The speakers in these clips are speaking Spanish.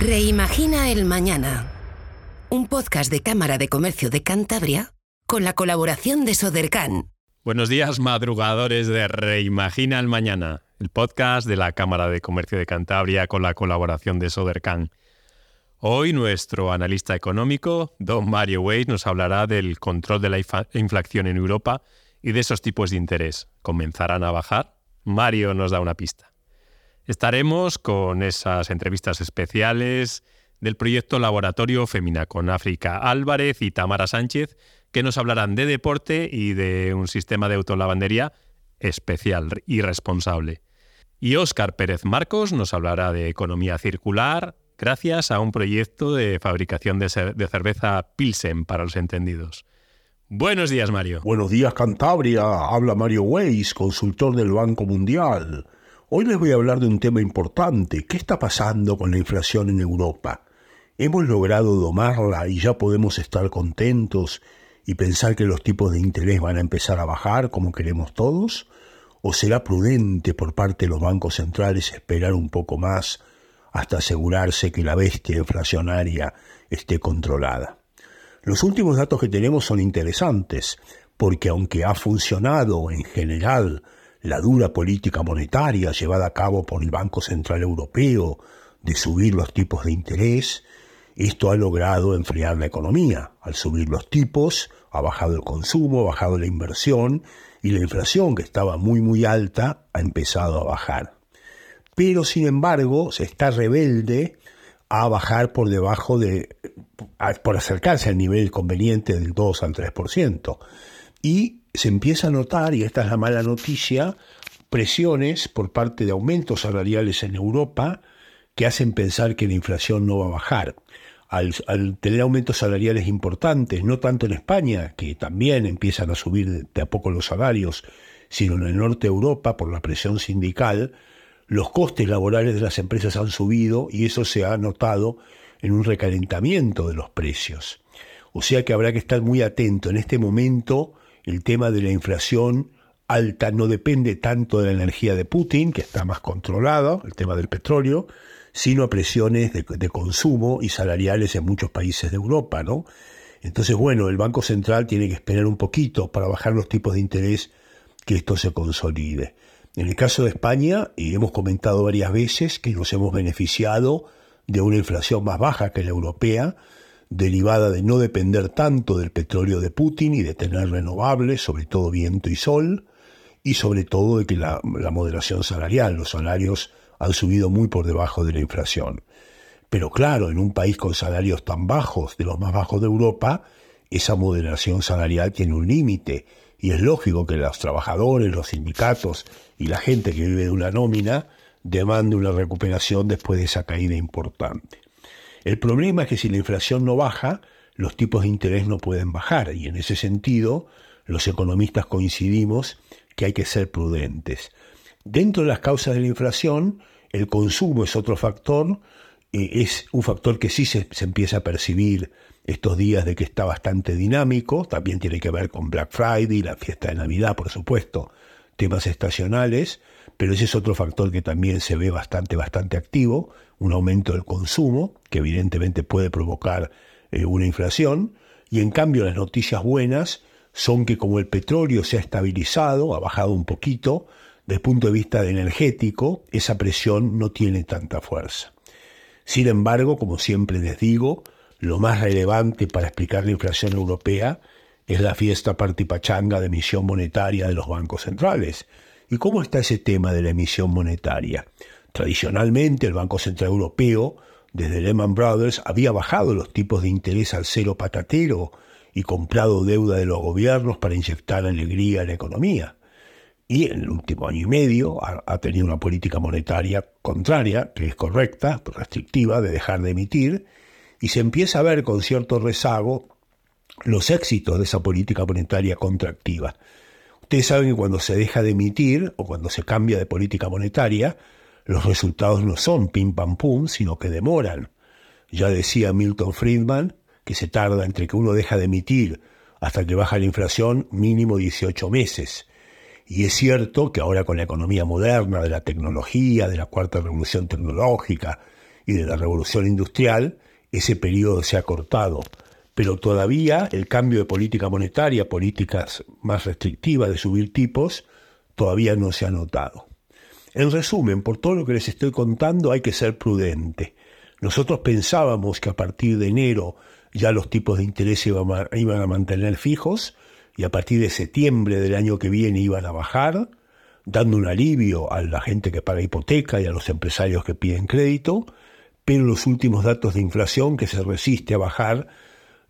Reimagina el Mañana. Un podcast de Cámara de Comercio de Cantabria con la colaboración de Sodercan. Buenos días, madrugadores de Reimagina el Mañana, el podcast de la Cámara de Comercio de Cantabria con la colaboración de Sodercan. Hoy nuestro analista económico, don Mario Weiss, nos hablará del control de la inflación en Europa y de esos tipos de interés. ¿Comenzarán a bajar? Mario nos da una pista. Estaremos con esas entrevistas especiales del proyecto Laboratorio Femina con África Álvarez y Tamara Sánchez, que nos hablarán de deporte y de un sistema de autolavandería especial y responsable. Y Óscar Pérez Marcos nos hablará de economía circular gracias a un proyecto de fabricación de, cerveza Pilsen para los entendidos. Buenos días, Mario. Buenos días, Cantabria. Habla Mario Weiss, consultor del Banco Mundial. Hoy les voy a hablar de un tema importante. ¿Qué está pasando con la inflación en Europa? ¿Hemos logrado domarla y ya podemos estar contentos y pensar que los tipos de interés van a empezar a bajar como queremos todos? ¿O será prudente por parte de los bancos centrales esperar un poco más hasta asegurarse que la bestia inflacionaria esté controlada? Los últimos datos que tenemos son interesantes, porque aunque ha funcionado en general la dura política monetaria llevada a cabo por el Banco Central Europeo de subir los tipos de interés, esto ha logrado enfriar la economía. Al subir los tipos, ha bajado el consumo, ha bajado la inversión y la inflación, que estaba muy muy alta, ha empezado a bajar. Pero sin embargo, se está rebelde a bajar por debajo de, por acercarse al nivel conveniente del 2 al 3%. Y se empieza a notar, y esta es la mala noticia, presiones por parte de aumentos salariales en Europa que hacen pensar que la inflación no va a bajar. Al, tener aumentos salariales importantes, no tanto en España, que también empiezan a subir de a poco los salarios, sino en el norte de Europa por la presión sindical, los costes laborales de las empresas han subido y eso se ha notado en un recalentamiento de los precios. O sea que habrá que estar muy atento. En este momento el tema de la inflación alta no depende tanto de la energía de Putin, que está más controlada, el tema del petróleo, sino a presiones de, consumo y salariales en muchos países de Europa, ¿no? Entonces, bueno, el Banco Central tiene que esperar un poquito para bajar los tipos de interés que esto se consolide. En el caso de España, y hemos comentado varias veces que nos hemos beneficiado de una inflación más baja que la europea, derivada de no depender tanto del petróleo de Putin y de tener renovables, sobre todo viento y sol, y sobre todo de que la, moderación salarial, los salarios han subido muy por debajo de la inflación. Pero claro, en un país con salarios tan bajos, de los más bajos de Europa, esa moderación salarial tiene un límite y es lógico que los trabajadores, los sindicatos y la gente que vive de una nómina demande una recuperación después de esa caída importante. El problema es que si la inflación no baja, los tipos de interés no pueden bajar. Y en ese sentido los economistas coincidimos que hay que ser prudentes. Dentro de las causas de la inflación, el consumo es otro factor, eh, es un factor que sí se, se, empieza a percibir estos días de que está bastante dinámico, también tiene que ver con Black Friday, la fiesta de Navidad, por supuesto, temas estacionales, pero ese es otro factor que también se ve bastante, bastante activo, un aumento del consumo, que evidentemente puede provocar eh, una inflación, y en cambio las noticias buenas son que como el petróleo se ha estabilizado, ha bajado un poquito, desde el punto de vista energético, esa presión no tiene tanta fuerza. Sin embargo, como siempre les digo, lo más relevante para explicar la inflación europea es la fiesta partipachanga de emisión monetaria de los bancos centrales. ¿Y cómo está ese tema de la emisión monetaria? Tradicionalmente el Banco Central Europeo, desde Lehman Brothers, había bajado los tipos de interés al cero patatero y comprado deuda de los gobiernos para inyectar alegría en la economía. Y en el último año y medio ha, ha tenido una política monetaria contraria, que es correcta, restrictiva, de dejar de emitir, y se empieza a ver con cierto rezago los éxitos de esa política monetaria contractiva. Ustedes saben que cuando se deja de emitir o cuando se cambia de política monetaria, los resultados no son pim pam pum, sino que demoran. Ya decía Milton Friedman que se tarda entre que uno deja de emitir hasta que baja la inflación mínimo 18 meses. Y es cierto que ahora con la economía moderna, de la tecnología, de la cuarta revolución tecnológica y de la revolución industrial, ese periodo se ha cortado. Pero todavía el cambio de política monetaria, políticas más restrictivas de subir tipos, todavía no se ha notado. En resumen, por todo lo que les estoy contando hay que ser prudente. Nosotros pensábamos que a partir de enero ya los tipos de interés iban a mantener fijos y a partir de septiembre del año que viene iban a bajar, dando un alivio a la gente que paga hipoteca y a los empresarios que piden crédito, pero los últimos datos de inflación que se resiste a bajar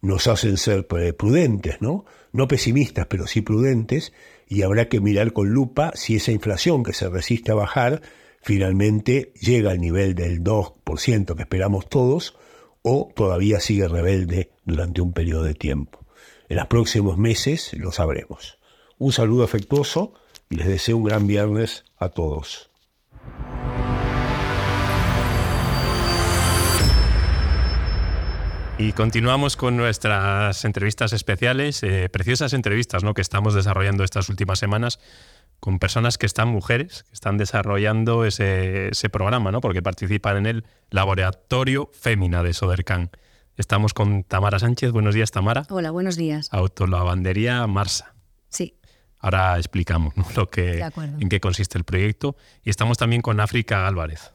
nos hacen ser prudentes, ¿no? No pesimistas, pero sí prudentes, y habrá que mirar con lupa si esa inflación que se resiste a bajar finalmente llega al nivel del 2% que esperamos todos, o todavía sigue rebelde durante un periodo de tiempo. En los próximos meses lo sabremos. Un saludo afectuoso y les deseo un gran viernes a todos. Y continuamos con nuestras entrevistas especiales, eh, preciosas entrevistas ¿no? que estamos desarrollando estas últimas semanas con personas que están mujeres, que están desarrollando ese, ese programa, ¿no? porque participan en el Laboratorio Fémina de Sodercan. Estamos con Tamara Sánchez. Buenos días, Tamara. Hola, buenos días. Autolavandería Marsa. Sí. Ahora explicamos lo que, en qué consiste el proyecto. Y estamos también con África Álvarez.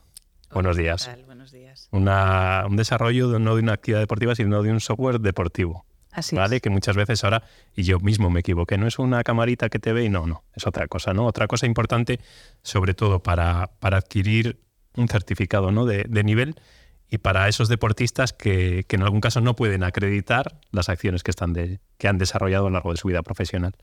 Buenos días. Buenos días. un desarrollo no de una actividad deportiva, sino de un software deportivo. Así ¿vale? Que muchas veces ahora, y yo mismo me equivoqué, no es una camarita que te ve y no, no, es otra cosa, ¿no? Otra cosa importante, sobre todo para, para adquirir un certificado ¿no? de, de nivel y para esos deportistas que, que, en algún caso no pueden acreditar las acciones que, están de, que han desarrollado a lo largo de su vida profesional.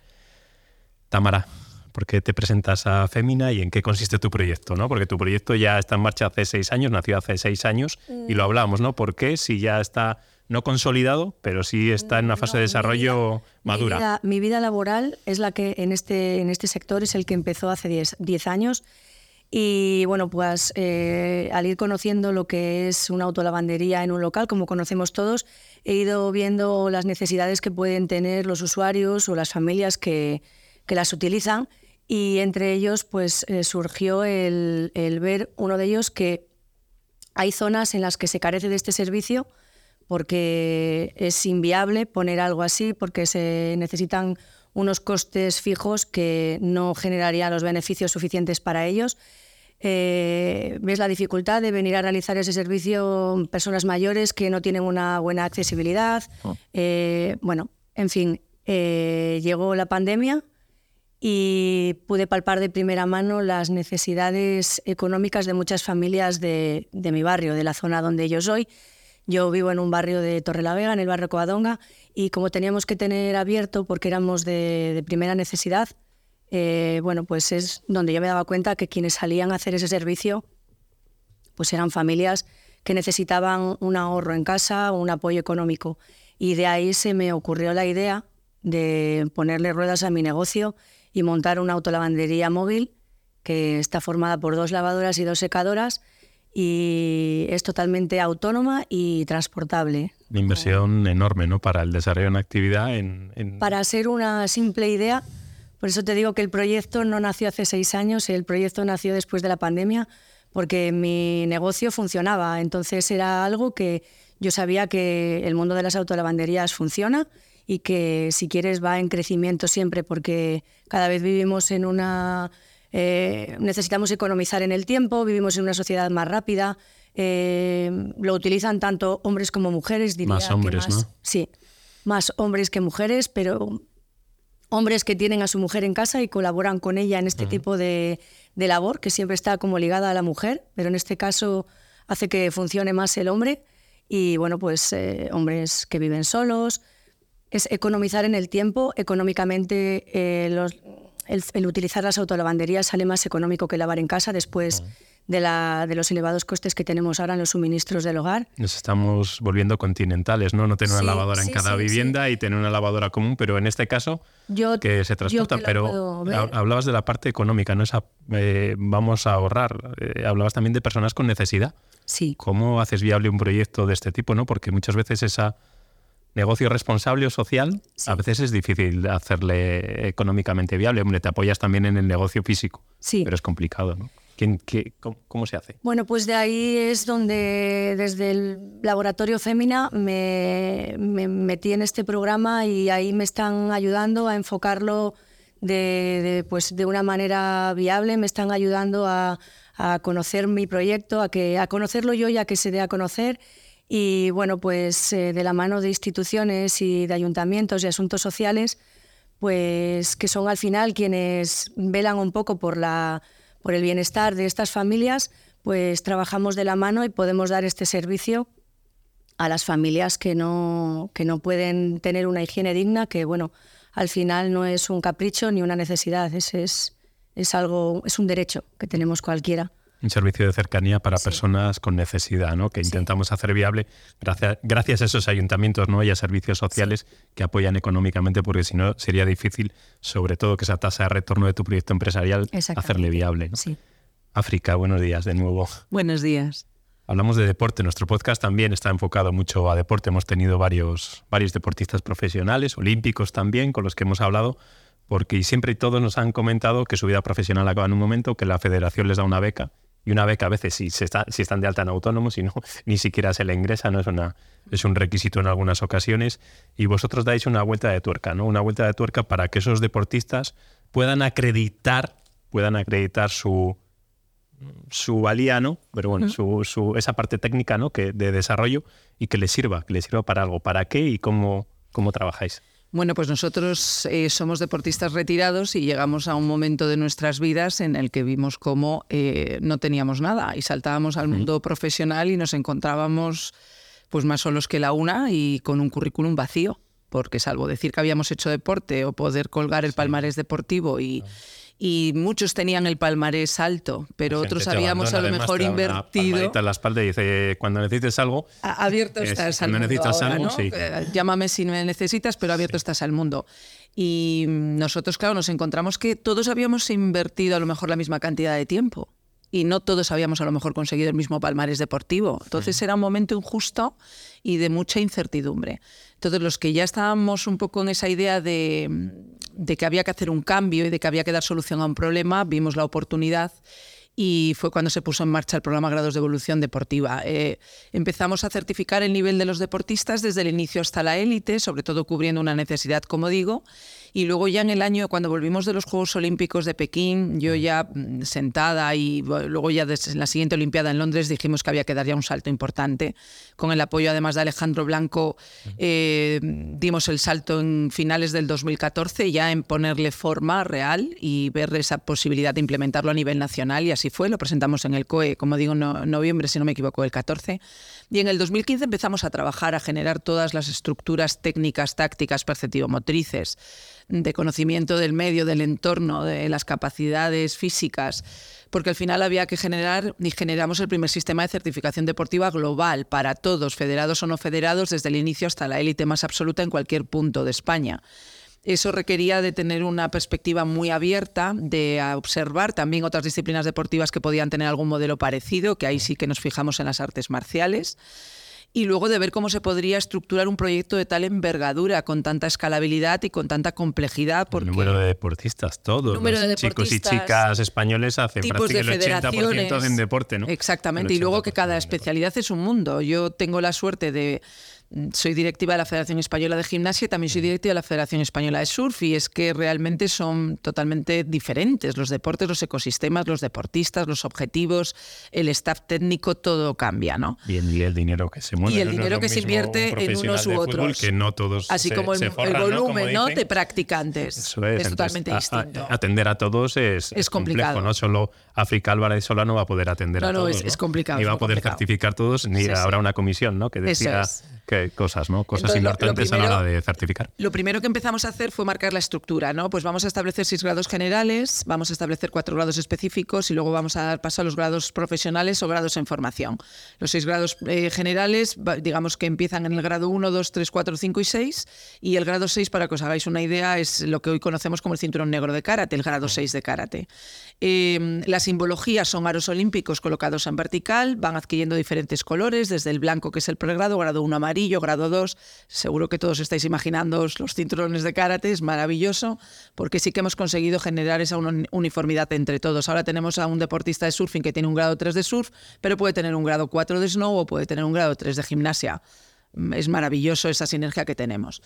Tamara, ¿por qué te presentas a Femina y en qué consiste tu proyecto? ¿no? Porque tu proyecto ya está en marcha hace seis años, nació hace seis años y lo hablamos, ¿no? ¿Por qué si ya está no consolidado, pero sí está en una fase de desarrollo madura? Mi vida, laboral es la que en este, en este sector es el que empezó hace 10 años. Y bueno, pues eh, al ir conociendo lo que es una autolavandería en un local, como conocemos todos, he ido viendo las necesidades que pueden tener los usuarios o las familias que, que las utilizan y entre ellos pues eh, surgió el, ver uno de ellos que hay zonas en las que se carece de este servicio porque es inviable poner algo así, porque se necesitan unos costes fijos que no generarían los beneficios suficientes para ellos. Eh, ves la dificultad de venir a realizar ese servicio personas mayores que no tienen una buena accesibilidad. Oh. Eh, bueno, en fin, llegó la pandemia y pude palpar de primera mano las necesidades económicas de muchas familias de, mi barrio, de la zona donde yo soy. Yo vivo en un barrio de Torrelavega, en el barrio Coadonga, y como teníamos que tener abierto porque éramos de, primera necesidad, eh, bueno, pues es donde yo me daba cuenta que quienes salían a hacer ese servicio pues eran familias que necesitaban un ahorro en casa, un apoyo económico. Y de ahí se me ocurrió la idea de ponerle ruedas a mi negocio y montar una autolavandería móvil que está formada por dos lavadoras y dos secadoras y es totalmente autónoma y transportable. Una inversión enorme ¿no? para el desarrollo de una actividad. En, Para hacer una simple idea, por eso te digo que el proyecto no nació hace seis años, el proyecto nació después de la pandemia porque mi negocio funcionaba, entonces era algo que yo sabía que el mundo de las autolavanderías funciona y que si quieres va en crecimiento siempre porque cada vez vivimos en una... Eh, necesitamos economizar en el tiempo, vivimos en una sociedad más rápida, eh, lo utilizan tanto hombres como mujeres, diría Más hombres, ¿no? Sí, más hombres que mujeres, pero hombres que tienen a su mujer en casa y colaboran con ella en este tipo de, de, labor, que siempre está como ligada a la mujer, pero en este caso hace que funcione más el hombre. Y bueno, pues eh, hombres que viven solos, es economizar en el tiempo. Económicamente, eh, el, utilizar las autolavanderías sale más económico que lavar en casa después de, la, de, los elevados costes que tenemos ahora en los suministros del hogar. Nos estamos volviendo continentales, ¿no? No tener una lavadora en cada vivienda y tener una lavadora común, pero en este caso que se transporta. pero hablabas de la parte económica, ¿no? Esa, eh, vamos a ahorrar. Eh, hablabas también de personas con necesidad. Sí. ¿Cómo haces viable un proyecto de este tipo, no? Porque muchas veces esa negocio responsable o social, a veces es difícil hacerle económicamente viable. Hombre, te apoyas también en el negocio físico, sí. pero es complicado, ¿no? ¿Quién, qué, cómo, se hace? Bueno, pues de ahí es donde desde el laboratorio Fémina me, metí en este programa y ahí me están ayudando a enfocarlo de, pues de una manera viable, me están ayudando a, conocer mi proyecto, a, que, a conocerlo yo y a que se dé a conocer. Y bueno, pues eh, de la mano de instituciones y de ayuntamientos y asuntos sociales, pues que son al final quienes velan un poco por, la, por el bienestar de estas familias, pues trabajamos de la mano y podemos dar este servicio a las familias que no, que no pueden tener una higiene digna, que bueno, al final no es un capricho ni una necesidad, es, es, es algo, es un derecho que tenemos cualquiera un servicio de cercanía para personas con necesidad, ¿no? que intentamos hacer viable gracias, gracias a esos ayuntamientos ¿no? y a servicios sociales que apoyan económicamente, porque si no sería difícil, sobre todo que esa tasa de retorno de tu proyecto empresarial, hacerle viable. África, buenos días de nuevo. Buenos días. Hablamos de deporte. Nuestro podcast también está enfocado mucho a deporte. Hemos tenido varios, varios deportistas profesionales, olímpicos también, con los que hemos hablado, porque siempre todos nos han comentado que su vida profesional acaba en un momento, que la federación les da una beca y una beca a veces si, se está, si están de alta en autónomos, si no, ni siquiera se le ingresa, no es, una, es un requisito en algunas ocasiones. Y vosotros dais una vuelta de tuerca, ¿no? Una vuelta de tuerca para que esos deportistas puedan acreditar, puedan acreditar su, su valía, ¿no? Pero bueno, su, su, esa parte técnica, ¿no? Que, de desarrollo y que les sirva, que les sirva para algo. ¿Para qué y cómo, cómo trabajáis? Bueno, pues nosotros eh, somos deportistas retirados y llegamos a un momento de nuestras vidas en el que vimos cómo eh, no teníamos nada y saltábamos al mundo profesional y nos encontrábamos pues más solos que la una y con un currículum vacío, porque salvo decir que habíamos hecho deporte o poder colgar el palmarés deportivo y y muchos tenían el palmarés alto, pero otros habíamos a lo mejor invertido. en la espalda y dice, cuando necesites algo... abierto estás al mundo eh, Llámame si me necesitas, pero abierto estás al mundo. Y nosotros, claro, nos encontramos que todos habíamos invertido a lo mejor la misma cantidad de tiempo y no todos habíamos a lo mejor conseguido el mismo palmarés deportivo. Entonces era un momento injusto y de mucha incertidumbre. Entonces los que ya estábamos un poco en esa idea de que había que hacer un cambio y de que había que dar solución a un problema, vimos la oportunidad y fue cuando se puso en marcha el programa Grados de Evolución Deportiva. Eh, empezamos a certificar el nivel de los deportistas desde el inicio hasta la élite, sobre todo cubriendo una necesidad, como digo, y luego ya en el año, cuando volvimos de los Juegos Olímpicos de Pekín, yo ya mm, sentada y luego ya en la siguiente Olimpiada en Londres dijimos que había que dar ya un salto importante. Con el apoyo además de Alejandro Blanco eh, dimos el salto en finales del 2014 ya en ponerle forma real y ver esa posibilidad de implementarlo a nivel nacional y así fue. Lo presentamos en el COE, como digo, en noviembre, si no me equivoco, el 14. Y en el 2015 empezamos a trabajar, a generar todas las estructuras técnicas, tácticas, perceptivo-motrices, de conocimiento del medio, del entorno, de las capacidades físicas, porque al final había que generar y generamos el primer sistema de certificación deportiva global para todos, federados o no federados, desde el inicio hasta la élite más absoluta en cualquier punto de España. Eso requería de tener una perspectiva muy abierta, de observar también otras disciplinas deportivas que podían tener algún modelo parecido, que ahí sí que nos fijamos en las artes marciales y luego de ver cómo se podría estructurar un proyecto de tal envergadura, con tanta escalabilidad y con tanta complejidad. Porque el número de deportistas, todos. Los chicos y chicas españoles hacen prácticamente el 80% en deporte, ¿no? Exactamente, y luego que cada especialidad es un mundo. Yo tengo la suerte de soy directiva de la Federación Española de Gimnasia y también soy directiva de la Federación Española de Surf y es que realmente son totalmente diferentes los deportes, los ecosistemas, los deportistas, los objetivos, el staff técnico, todo cambia, ¿no? Y el, dinero que se mueve. Y el dinero que se invierte en unos u otros. Que no todos Así como el, volumen ¿no? de practicantes. Eso es, totalmente distinto. atender a todos es, es complicado. no solo África Álvarez Sola no va a poder atender a todos. Es, es complicado. Ni va a poder certificar todos, ni habrá una comisión ¿no? que decida qué cosas, ¿no? Cosas importantes a la hora de certificar. Lo primero que empezamos a hacer fue marcar la estructura, ¿no? Pues vamos a establecer seis grados generales, vamos a establecer cuatro grados específicos y luego vamos a dar paso a los grados profesionales o grados en formación. Los seis grados eh, generales, digamos que empiezan en el grado 1, 2, 3, 4, 5 y 6 y el grado 6, para que os hagáis una idea, es lo que hoy conocemos como el cinturón negro de karate, el grado 6 de karate. Eh, la simbología son aros olímpicos colocados en vertical, van adquiriendo diferentes colores, desde el blanco, que es el pregrado, grado 1 amarillo, grado 2. Seguro que todos estáis imaginando los cinturones de karate, es maravilloso, porque sí que hemos conseguido generar esa uniformidad entre todos. Ahora tenemos a un deportista de surfing que tiene un grado 3 de surf, pero puede tener un grado 4 de snow o puede tener un grado 3 de gimnasia. Es maravilloso esa sinergia que tenemos.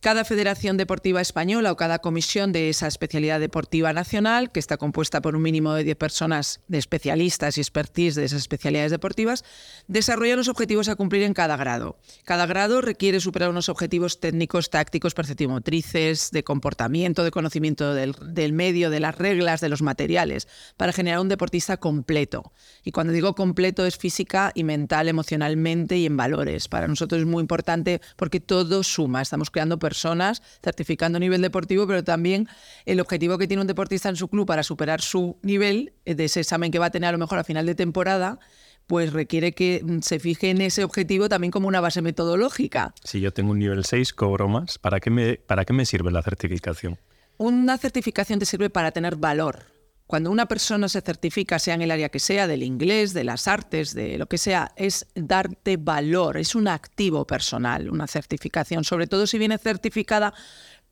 Cada federación deportiva española o cada comisión de esa especialidad deportiva nacional, que está compuesta por un mínimo de 10 personas de especialistas y expertise de esas especialidades deportivas, desarrolla los objetivos a cumplir en cada grado. Cada grado requiere superar unos objetivos técnicos, tácticos, perceptivo-motrices, de comportamiento, de conocimiento del, del medio, de las reglas, de los materiales, para generar un deportista completo. Y cuando digo completo es física y mental, emocionalmente y en valores. Para nosotros es muy importante porque todo suma. Estamos creando personas certificando nivel deportivo, pero también el objetivo que tiene un deportista en su club para superar su nivel, eh, de ese examen que va a tener a lo mejor a final de temporada, pues requiere que mm, se fije en ese objetivo también como una base metodológica. Si yo tengo un nivel 6, cobro más. ¿Para qué me, para qué me sirve la certificación? Una certificación te sirve para tener valor. Cuando una persona se certifica, sea en el área que sea, del inglés, de las artes, de lo que sea, es darte valor, es un activo personal, una certificación, sobre todo si viene certificada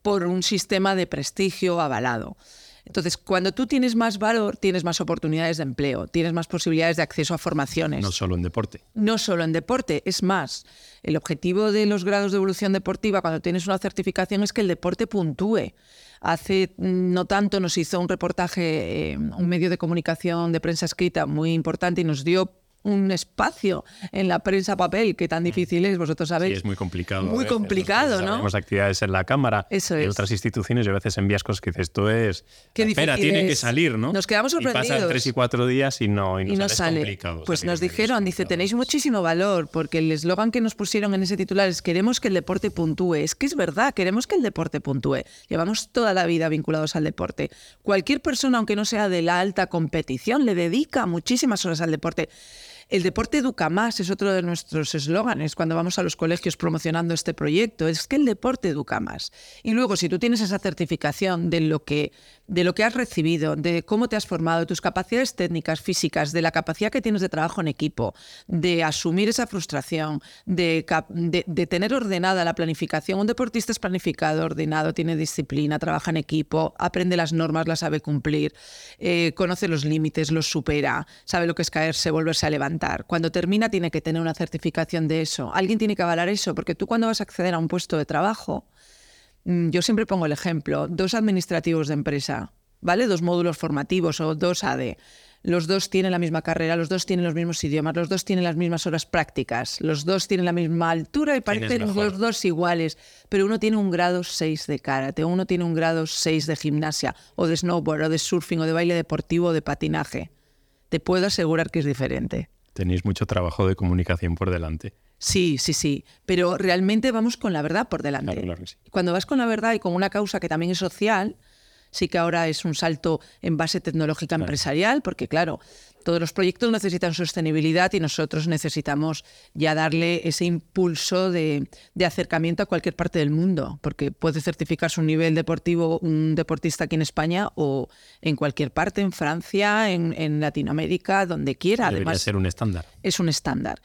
por un sistema de prestigio avalado. Entonces, cuando tú tienes más valor, tienes más oportunidades de empleo, tienes más posibilidades de acceso a formaciones. No solo en deporte. No solo en deporte, es más, el objetivo de los grados de evolución deportiva cuando tienes una certificación es que el deporte puntúe. Hace no tanto nos hizo un reportaje, eh, un medio de comunicación de prensa escrita muy importante y nos dio un espacio en la prensa papel, que tan difícil es, vosotros sabéis. Sí, es muy complicado. Muy complicado, ¿no? Tenemos actividades en la Cámara, Eso en otras instituciones, y a veces envías cosas que dices, esto es... Qué Espera, tiene que salir, ¿no? Nos quedamos sorprendidos. Y pasan tres y cuatro días y no, y no, sale. pues nos dijeron, dice, tenéis muchísimo valor, porque el eslogan que nos pusieron en ese titular es queremos que el deporte puntúe. Es que es verdad, queremos que el deporte puntúe. Llevamos toda la vida vinculados al deporte. Cualquier persona, aunque no sea de la alta competición, le dedica muchísimas horas al deporte. El deporte educa más es otro de nuestros eslóganes cuando vamos a los colegios promocionando este proyecto. Es que el deporte educa más. Y luego, si tú tienes esa certificación de lo que, de lo que has recibido, de cómo te has formado, tus capacidades técnicas, físicas, de la capacidad que tienes de trabajo en equipo, de asumir esa frustración, de, de, tener ordenada la planificación. Un deportista es planificado, ordenado, tiene disciplina, trabaja en equipo, aprende las normas, las sabe cumplir, eh, conoce los límites, los supera, sabe lo que es caerse, volverse a levantar cuando termina tiene que tener una certificación de eso. Alguien tiene que avalar eso, porque tú cuando vas a acceder a un puesto de trabajo, yo siempre pongo el ejemplo, dos administrativos de empresa, ¿vale? Dos módulos formativos o dos AD. Los dos tienen la misma carrera, los dos tienen los mismos idiomas, los dos tienen las mismas horas prácticas, los dos tienen la misma altura y parecen los dos iguales, pero uno tiene un grado 6 de karate, uno tiene un grado 6 de gimnasia, o de snowboard, o de surfing, o de baile deportivo, o de patinaje. Te puedo asegurar que es diferente. Tenéis mucho trabajo de comunicación por delante. Sí, sí, sí, pero realmente vamos con la verdad por delante. Cuando vas con la verdad y con una causa que también es social, sí que ahora es un salto en base tecnológica empresarial, porque claro, todos los proyectos necesitan sostenibilidad y nosotros necesitamos ya darle ese impulso de, acercamiento a cualquier parte del mundo, porque puede certificar su nivel deportivo un deportista aquí en España o en cualquier parte, en Francia, en, Latinoamérica, donde quiera. Debería Además, ser un estándar. Es un estándar.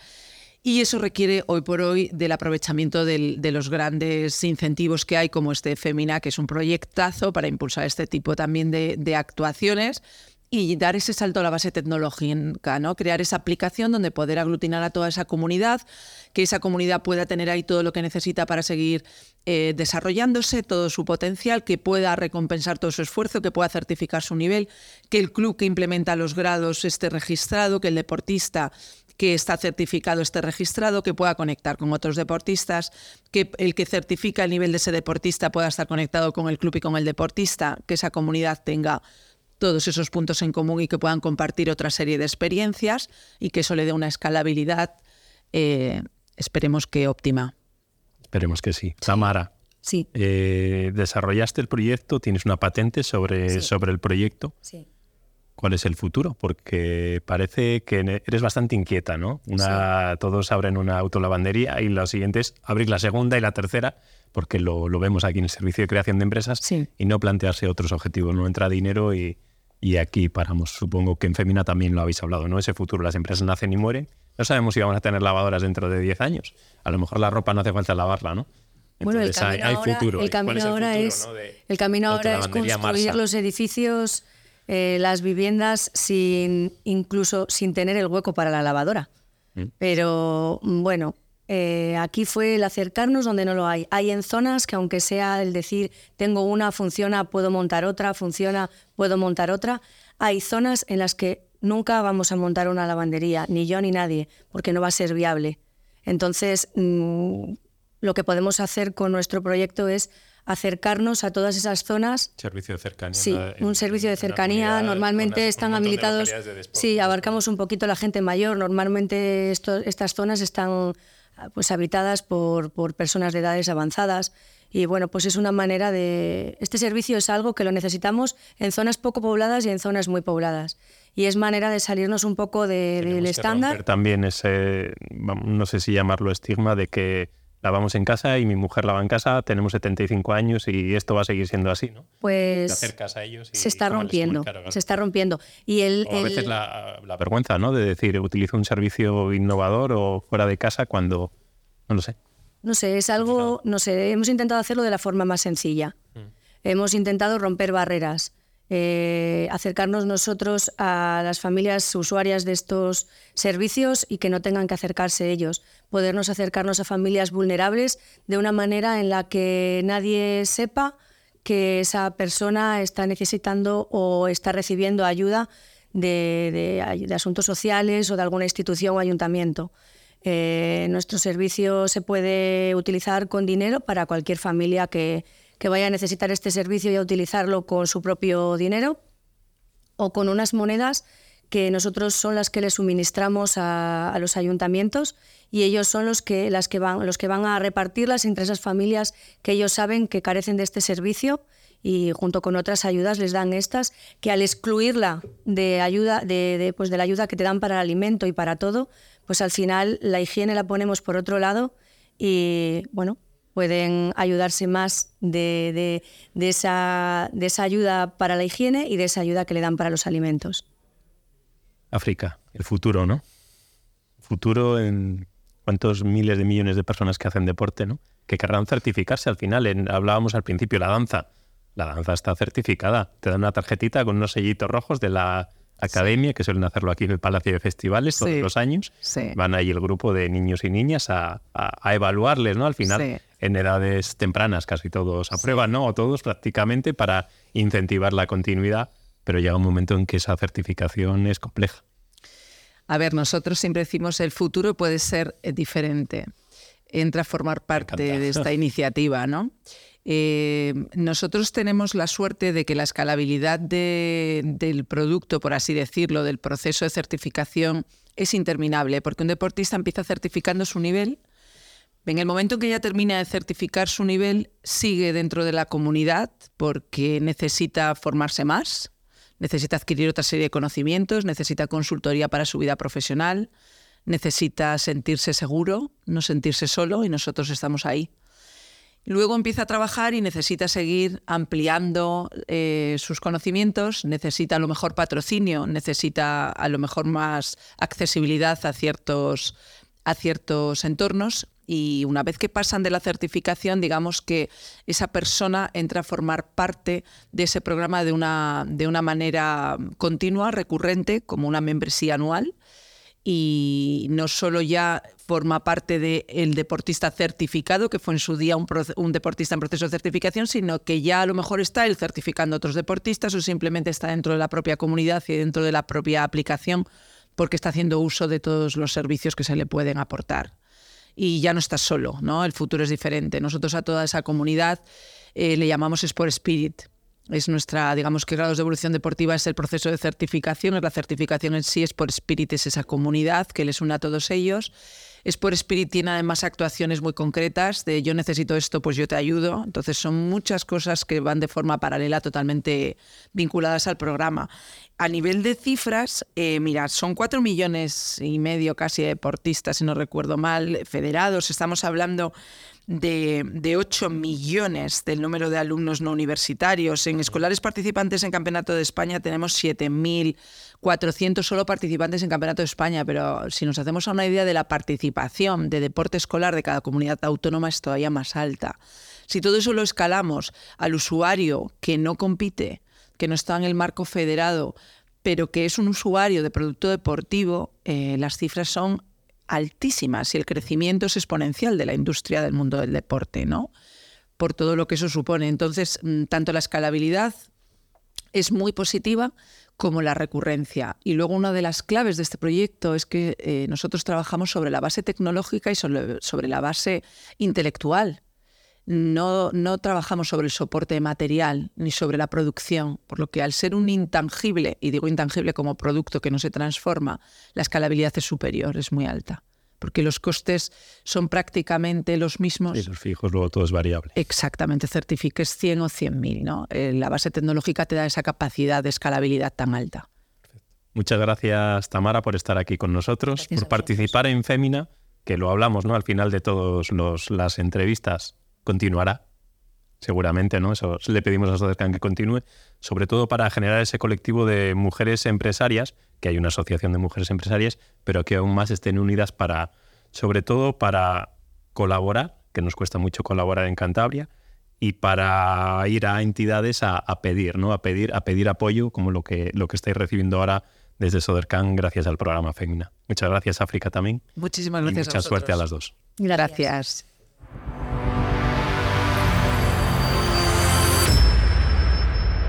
Y eso requiere hoy por hoy del aprovechamiento de los grandes incentivos que hay, como este Femina, que es un proyectazo para impulsar este tipo también de, actuaciones y dar ese salto a la base tecnológica, ¿no? Crear esa aplicación donde poder aglutinar a toda esa comunidad, que esa comunidad pueda tener ahí todo lo que necesita para seguir eh, desarrollándose, todo su potencial, que pueda recompensar todo su esfuerzo, que pueda certificar su nivel, que el club que implementa los grados esté registrado, que el deportista que está certificado esté registrado, que pueda conectar con otros deportistas, que el que certifica el nivel de ese deportista pueda estar conectado con el club y con el deportista, que esa comunidad tenga todos esos puntos en común y que puedan compartir otra serie de experiencias y que eso le dé una escalabilidad, eh, esperemos que óptima. Esperemos que sí. Tamara. Sí. Eh, desarrollaste el proyecto, tienes una patente sobre, sobre el proyecto. Sí. ¿Cuál es el futuro? Porque parece que eres bastante inquieta, ¿no? Una, Todos abren una autolavandería y lo siguiente es abrir la segunda y la tercera, porque lo, lo vemos aquí en el servicio de creación de empresas y no plantearse otros objetivos. No entra dinero y, y aquí paramos. Supongo que en Femina también lo habéis hablado, ¿no? Ese futuro, las empresas nacen y mueren, No sabemos si vamos a tener lavadoras dentro de 10 años. A lo mejor la ropa no hace falta lavarla, ¿no? bueno, el camino hay, ahora, futuro. El camino ahora es, el camino ahora es construir los edificios, eh, las viviendas sin incluso sin tener el hueco para la lavadora. Mm. Pero bueno, eh, aquí fue el acercarnos donde no lo hay. Hay en zonas que aunque sea el decir tengo una, funciona, puedo montar otra, funciona, puedo montar otra, hay zonas en las que nunca vamos a montar una lavandería, ni yo ni nadie, porque no va a ser viable. Entonces, mm, lo que podemos hacer con nuestro proyecto es acercarnos a todas esas zonas. Servicio de cercanía. Sí, un servicio de cercanía. Normalmente están habilitados. Sí, abarcamos un poquito la gente mayor. Normalmente estas zonas están pues habitadas por, por personas de edades avanzadas. Y bueno, pues es una manera de... Este servicio es algo que lo necesitamos en zonas poco pobladas y en zonas muy pobladas. Y es manera de salirnos un poco del estándar. También ese, no sé si llamarlo estigma, de que lavamos en casa y mi mujer lava en casa, tenemos 75 años y esto va a seguir siendo así, ¿no? Pues a ellos se está rompiendo, se está rompiendo. Y el, a veces la, la, vergüenza, ¿no? De decir, utilizo un servicio innovador o fuera de casa cuando, no lo sé. No sé, es algo, no sé, hemos intentado hacerlo de la forma más sencilla. Mm. Hemos intentado romper barreras. Eh, acercarnos nosotros a las familias usuarias de estos servicios y que no tengan que acercarse ellos. Podernos acercarnos a familias vulnerables de una manera en la que nadie sepa que esa persona está necesitando o está recibiendo ayuda de, asuntos sociales o de alguna institución o ayuntamiento. Eh, nuestro servicio se puede utilizar con dinero para cualquier familia que, que vaya a necesitar este servicio y a utilizarlo con su propio dinero o con unas monedas que nosotros son las que le suministramos a, los ayuntamientos y ellos son los que, las que van, los que van a repartirlas entre esas familias que ellos saben que carecen de este servicio y junto con otras ayudas les dan estas que al excluirla de ayuda de, pues de la ayuda que te dan para el alimento y para todo pues al final la higiene la ponemos por otro lado y bueno pueden ayudarse más de, esa, de esa ayuda para la higiene y de esa ayuda que le dan para los alimentos. África, el futuro, ¿no? Futuro en cuántos miles de millones de personas que hacen deporte, ¿no? Que querrán certificarse al final. hablábamos al principio, la danza. La danza está certificada. Te dan una tarjetita con unos sellitos rojos de la academia, que suelen hacerlo aquí en el Palacio de Festivales todos los años. Van ahí el grupo de niños y niñas a, evaluarles, ¿no? Al final, en edades tempranas casi todos aprueban, ¿no? O todos prácticamente para incentivar la continuidad, pero llega un momento en que esa certificación es compleja. A ver, nosotros siempre decimos el futuro puede ser eh, diferente. Entra a formar parte de esta iniciativa, ¿no? Eh, nosotros tenemos la suerte de que la escalabilidad del producto, por así decirlo, del proceso de certificación, es interminable, porque un deportista empieza certificando su nivel. En el momento en que ya termina de certificar su nivel, sigue dentro de la comunidad porque necesita formarse más, necesita adquirir otra serie de conocimientos, necesita consultoría para su vida profesional, necesita sentirse seguro, no sentirse solo y nosotros estamos ahí. Luego empieza a trabajar y necesita seguir ampliando eh, sus conocimientos, necesita a lo mejor patrocinio, necesita a lo mejor más accesibilidad a ciertos, a ciertos entornos y una vez que pasan de la certificación, digamos que esa persona entra a formar parte de ese programa de una, de una manera continua, recurrente, como una membresía anual y no solo ya forma parte del deportista certificado, que fue en su día un, un, deportista en proceso de certificación, sino que ya a lo mejor está él certificando a otros deportistas o simplemente está dentro de la propia comunidad y dentro de la propia aplicación porque está haciendo uso de todos los servicios que se le pueden aportar. Y ya no está solo, ¿no? El futuro es diferente. Nosotros a toda esa comunidad eh, le llamamos Sport Spirit es nuestra, digamos que grados de evolución deportiva es el proceso de certificación, es la certificación en sí, es por Spirit, es esa comunidad que les une a todos ellos. Sport Spirit tiene además actuaciones muy concretas de yo necesito esto, pues yo te ayudo. Entonces son muchas cosas que van de forma paralela totalmente vinculadas al programa. A nivel de cifras, eh, son cuatro millones y medio casi de deportistas, si no recuerdo mal, federados. Estamos hablando de, de 8 millones del número de alumnos no universitarios. En escolares participantes en Campeonato de España tenemos 7.400 solo participantes en Campeonato de España, pero si nos hacemos una idea de la participación de deporte escolar de cada comunidad autónoma es todavía más alta. Si todo eso lo escalamos al usuario que no compite, que no está en el marco federado, pero que es un usuario de producto deportivo, eh, las cifras son altísimas y el crecimiento es exponencial de la industria del mundo del deporte, ¿no? Por todo lo que eso supone. Entonces, mm, tanto la escalabilidad es muy positiva como la recurrencia. Y luego una de las claves de este proyecto es que eh, nosotros trabajamos sobre la base tecnológica y sobre la base intelectual no, no trabajamos sobre el soporte material ni sobre la producción, por lo que al ser un intangible, y digo intangible como producto que no se transforma, la escalabilidad es superior, es muy alta porque los costes son prácticamente los mismos. Y los fijos, luego todo es variable. Exactamente, certifiques 100 o 100.000. ¿no? Eh, la base tecnológica te da esa capacidad de escalabilidad tan alta. Muchas gracias, Tamara, por estar aquí con nosotros, por participar en Fémina, que lo hablamos ¿no? al final de todas las entrevistas continuará, seguramente, ¿no? Eso le pedimos a Sodercan que continúe, sobre todo para generar ese colectivo de mujeres empresarias, que hay una asociación de mujeres empresarias, pero que aún más estén unidas para, sobre todo para colaborar, que nos cuesta mucho colaborar en Cantabria, y para ir a entidades a, pedir, ¿no? A pedir, a pedir apoyo, como lo que, lo que estáis recibiendo ahora desde Sodercan gracias al programa Femina. Muchas gracias, África, también. Muchísimas gracias. Y mucha suerte a las dos. gracias.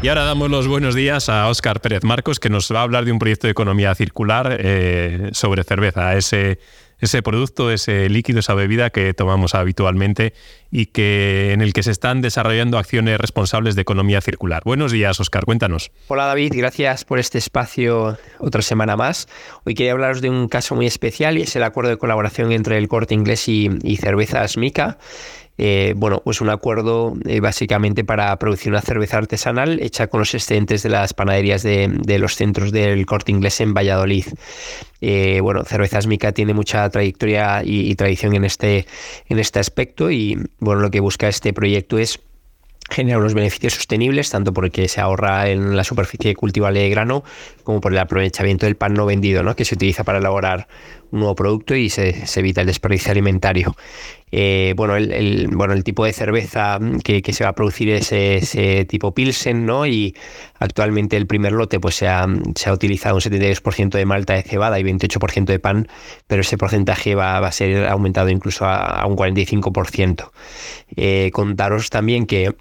Y ahora damos los buenos días a Óscar Pérez Marcos, que nos va a hablar de un proyecto de economía circular eh, sobre cerveza, ese, ese producto, ese líquido, esa bebida que tomamos habitualmente y que en el que se están desarrollando acciones responsables de economía circular. Buenos días, Óscar, cuéntanos. Hola David, gracias por este espacio otra semana más. Hoy quería hablaros de un caso muy especial y es el acuerdo de colaboración entre el Corte Inglés y, y Cervezas Mica. Eh, bueno, pues un acuerdo eh, básicamente para producir una cerveza artesanal hecha con los excedentes de las panaderías de, los centros del corte inglés en Valladolid. Eh, bueno, Cervezas Mica tiene mucha trayectoria y, tradición en este, en este aspecto y bueno, lo que busca este proyecto es genera unos beneficios sostenibles, tanto porque se ahorra en la superficie cultivable de grano, como por el aprovechamiento del pan no vendido, ¿no? que se utiliza para elaborar un nuevo producto y se, evita el desperdicio alimentario. Eh, bueno, el, bueno, el tipo de cerveza que, se va a producir es ese tipo Pilsen, ¿no? Y actualmente el primer lote pues se ha, se ha utilizado un 72% de malta de cebada y 28% de pan, pero ese porcentaje va, a ser aumentado incluso a, un 45%. Eh, contaros también que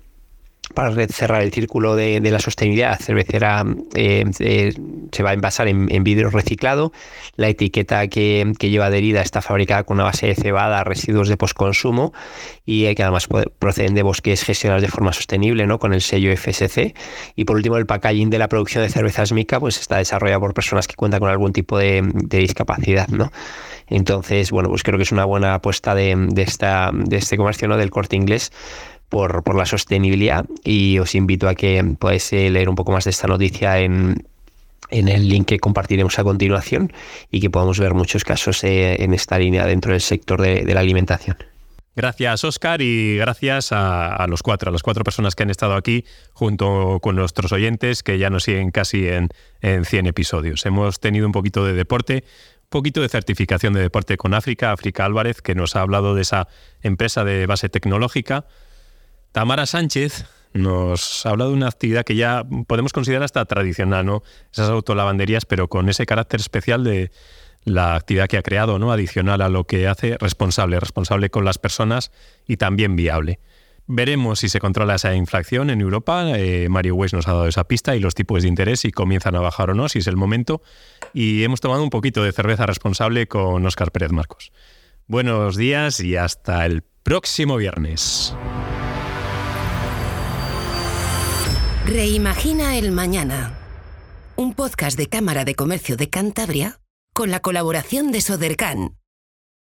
para cerrar el círculo de, la sostenibilidad cervecera eh, eh, se va a envasar en, vidrio reciclado. La etiqueta que, lleva adherida está fabricada con una base de cebada, residuos de postconsumo y que además proceden de bosques gestionados de forma sostenible, ¿no? con el sello FSC. Y por último, el packaging de la producción de cervezas Mica pues está desarrollado por personas que cuentan con algún tipo de, discapacidad. ¿no? Entonces, bueno, pues creo que es una buena apuesta de, esta, de este comercio ¿no? del corte inglés por, la sostenibilidad y os invito a que podáis eh, leer un poco más de esta noticia en, en el link que compartiremos a continuación y que podamos ver muchos casos eh, en esta línea dentro del sector de, la alimentación. Gracias, Oscar, y gracias a, los cuatro, a las cuatro personas que han estado aquí, junto con nuestros oyentes, que ya nos siguen casi en, en 100 episodios. Hemos tenido un poquito de deporte, un poquito de certificación de deporte con África, África Álvarez, que nos ha hablado de esa empresa de base tecnológica, Tamara Sánchez nos ha hablado de una actividad que ya podemos considerar hasta tradicional, ¿no? Esas autolavanderías, pero con ese carácter especial de la actividad que ha creado, ¿no? Adicional a lo que hace responsable, responsable con las personas y también viable. Veremos si se controla esa inflación en Europa. Eh, Mario Weiss nos ha dado esa pista y los tipos de interés si comienzan a bajar o no, si es el momento. Y hemos tomado un poquito de cerveza responsable con Óscar Pérez Marcos. Buenos días y hasta el próximo viernes. Reimagina el Mañana. Un podcast de Cámara de Comercio de Cantabria con la colaboración de Sodercan.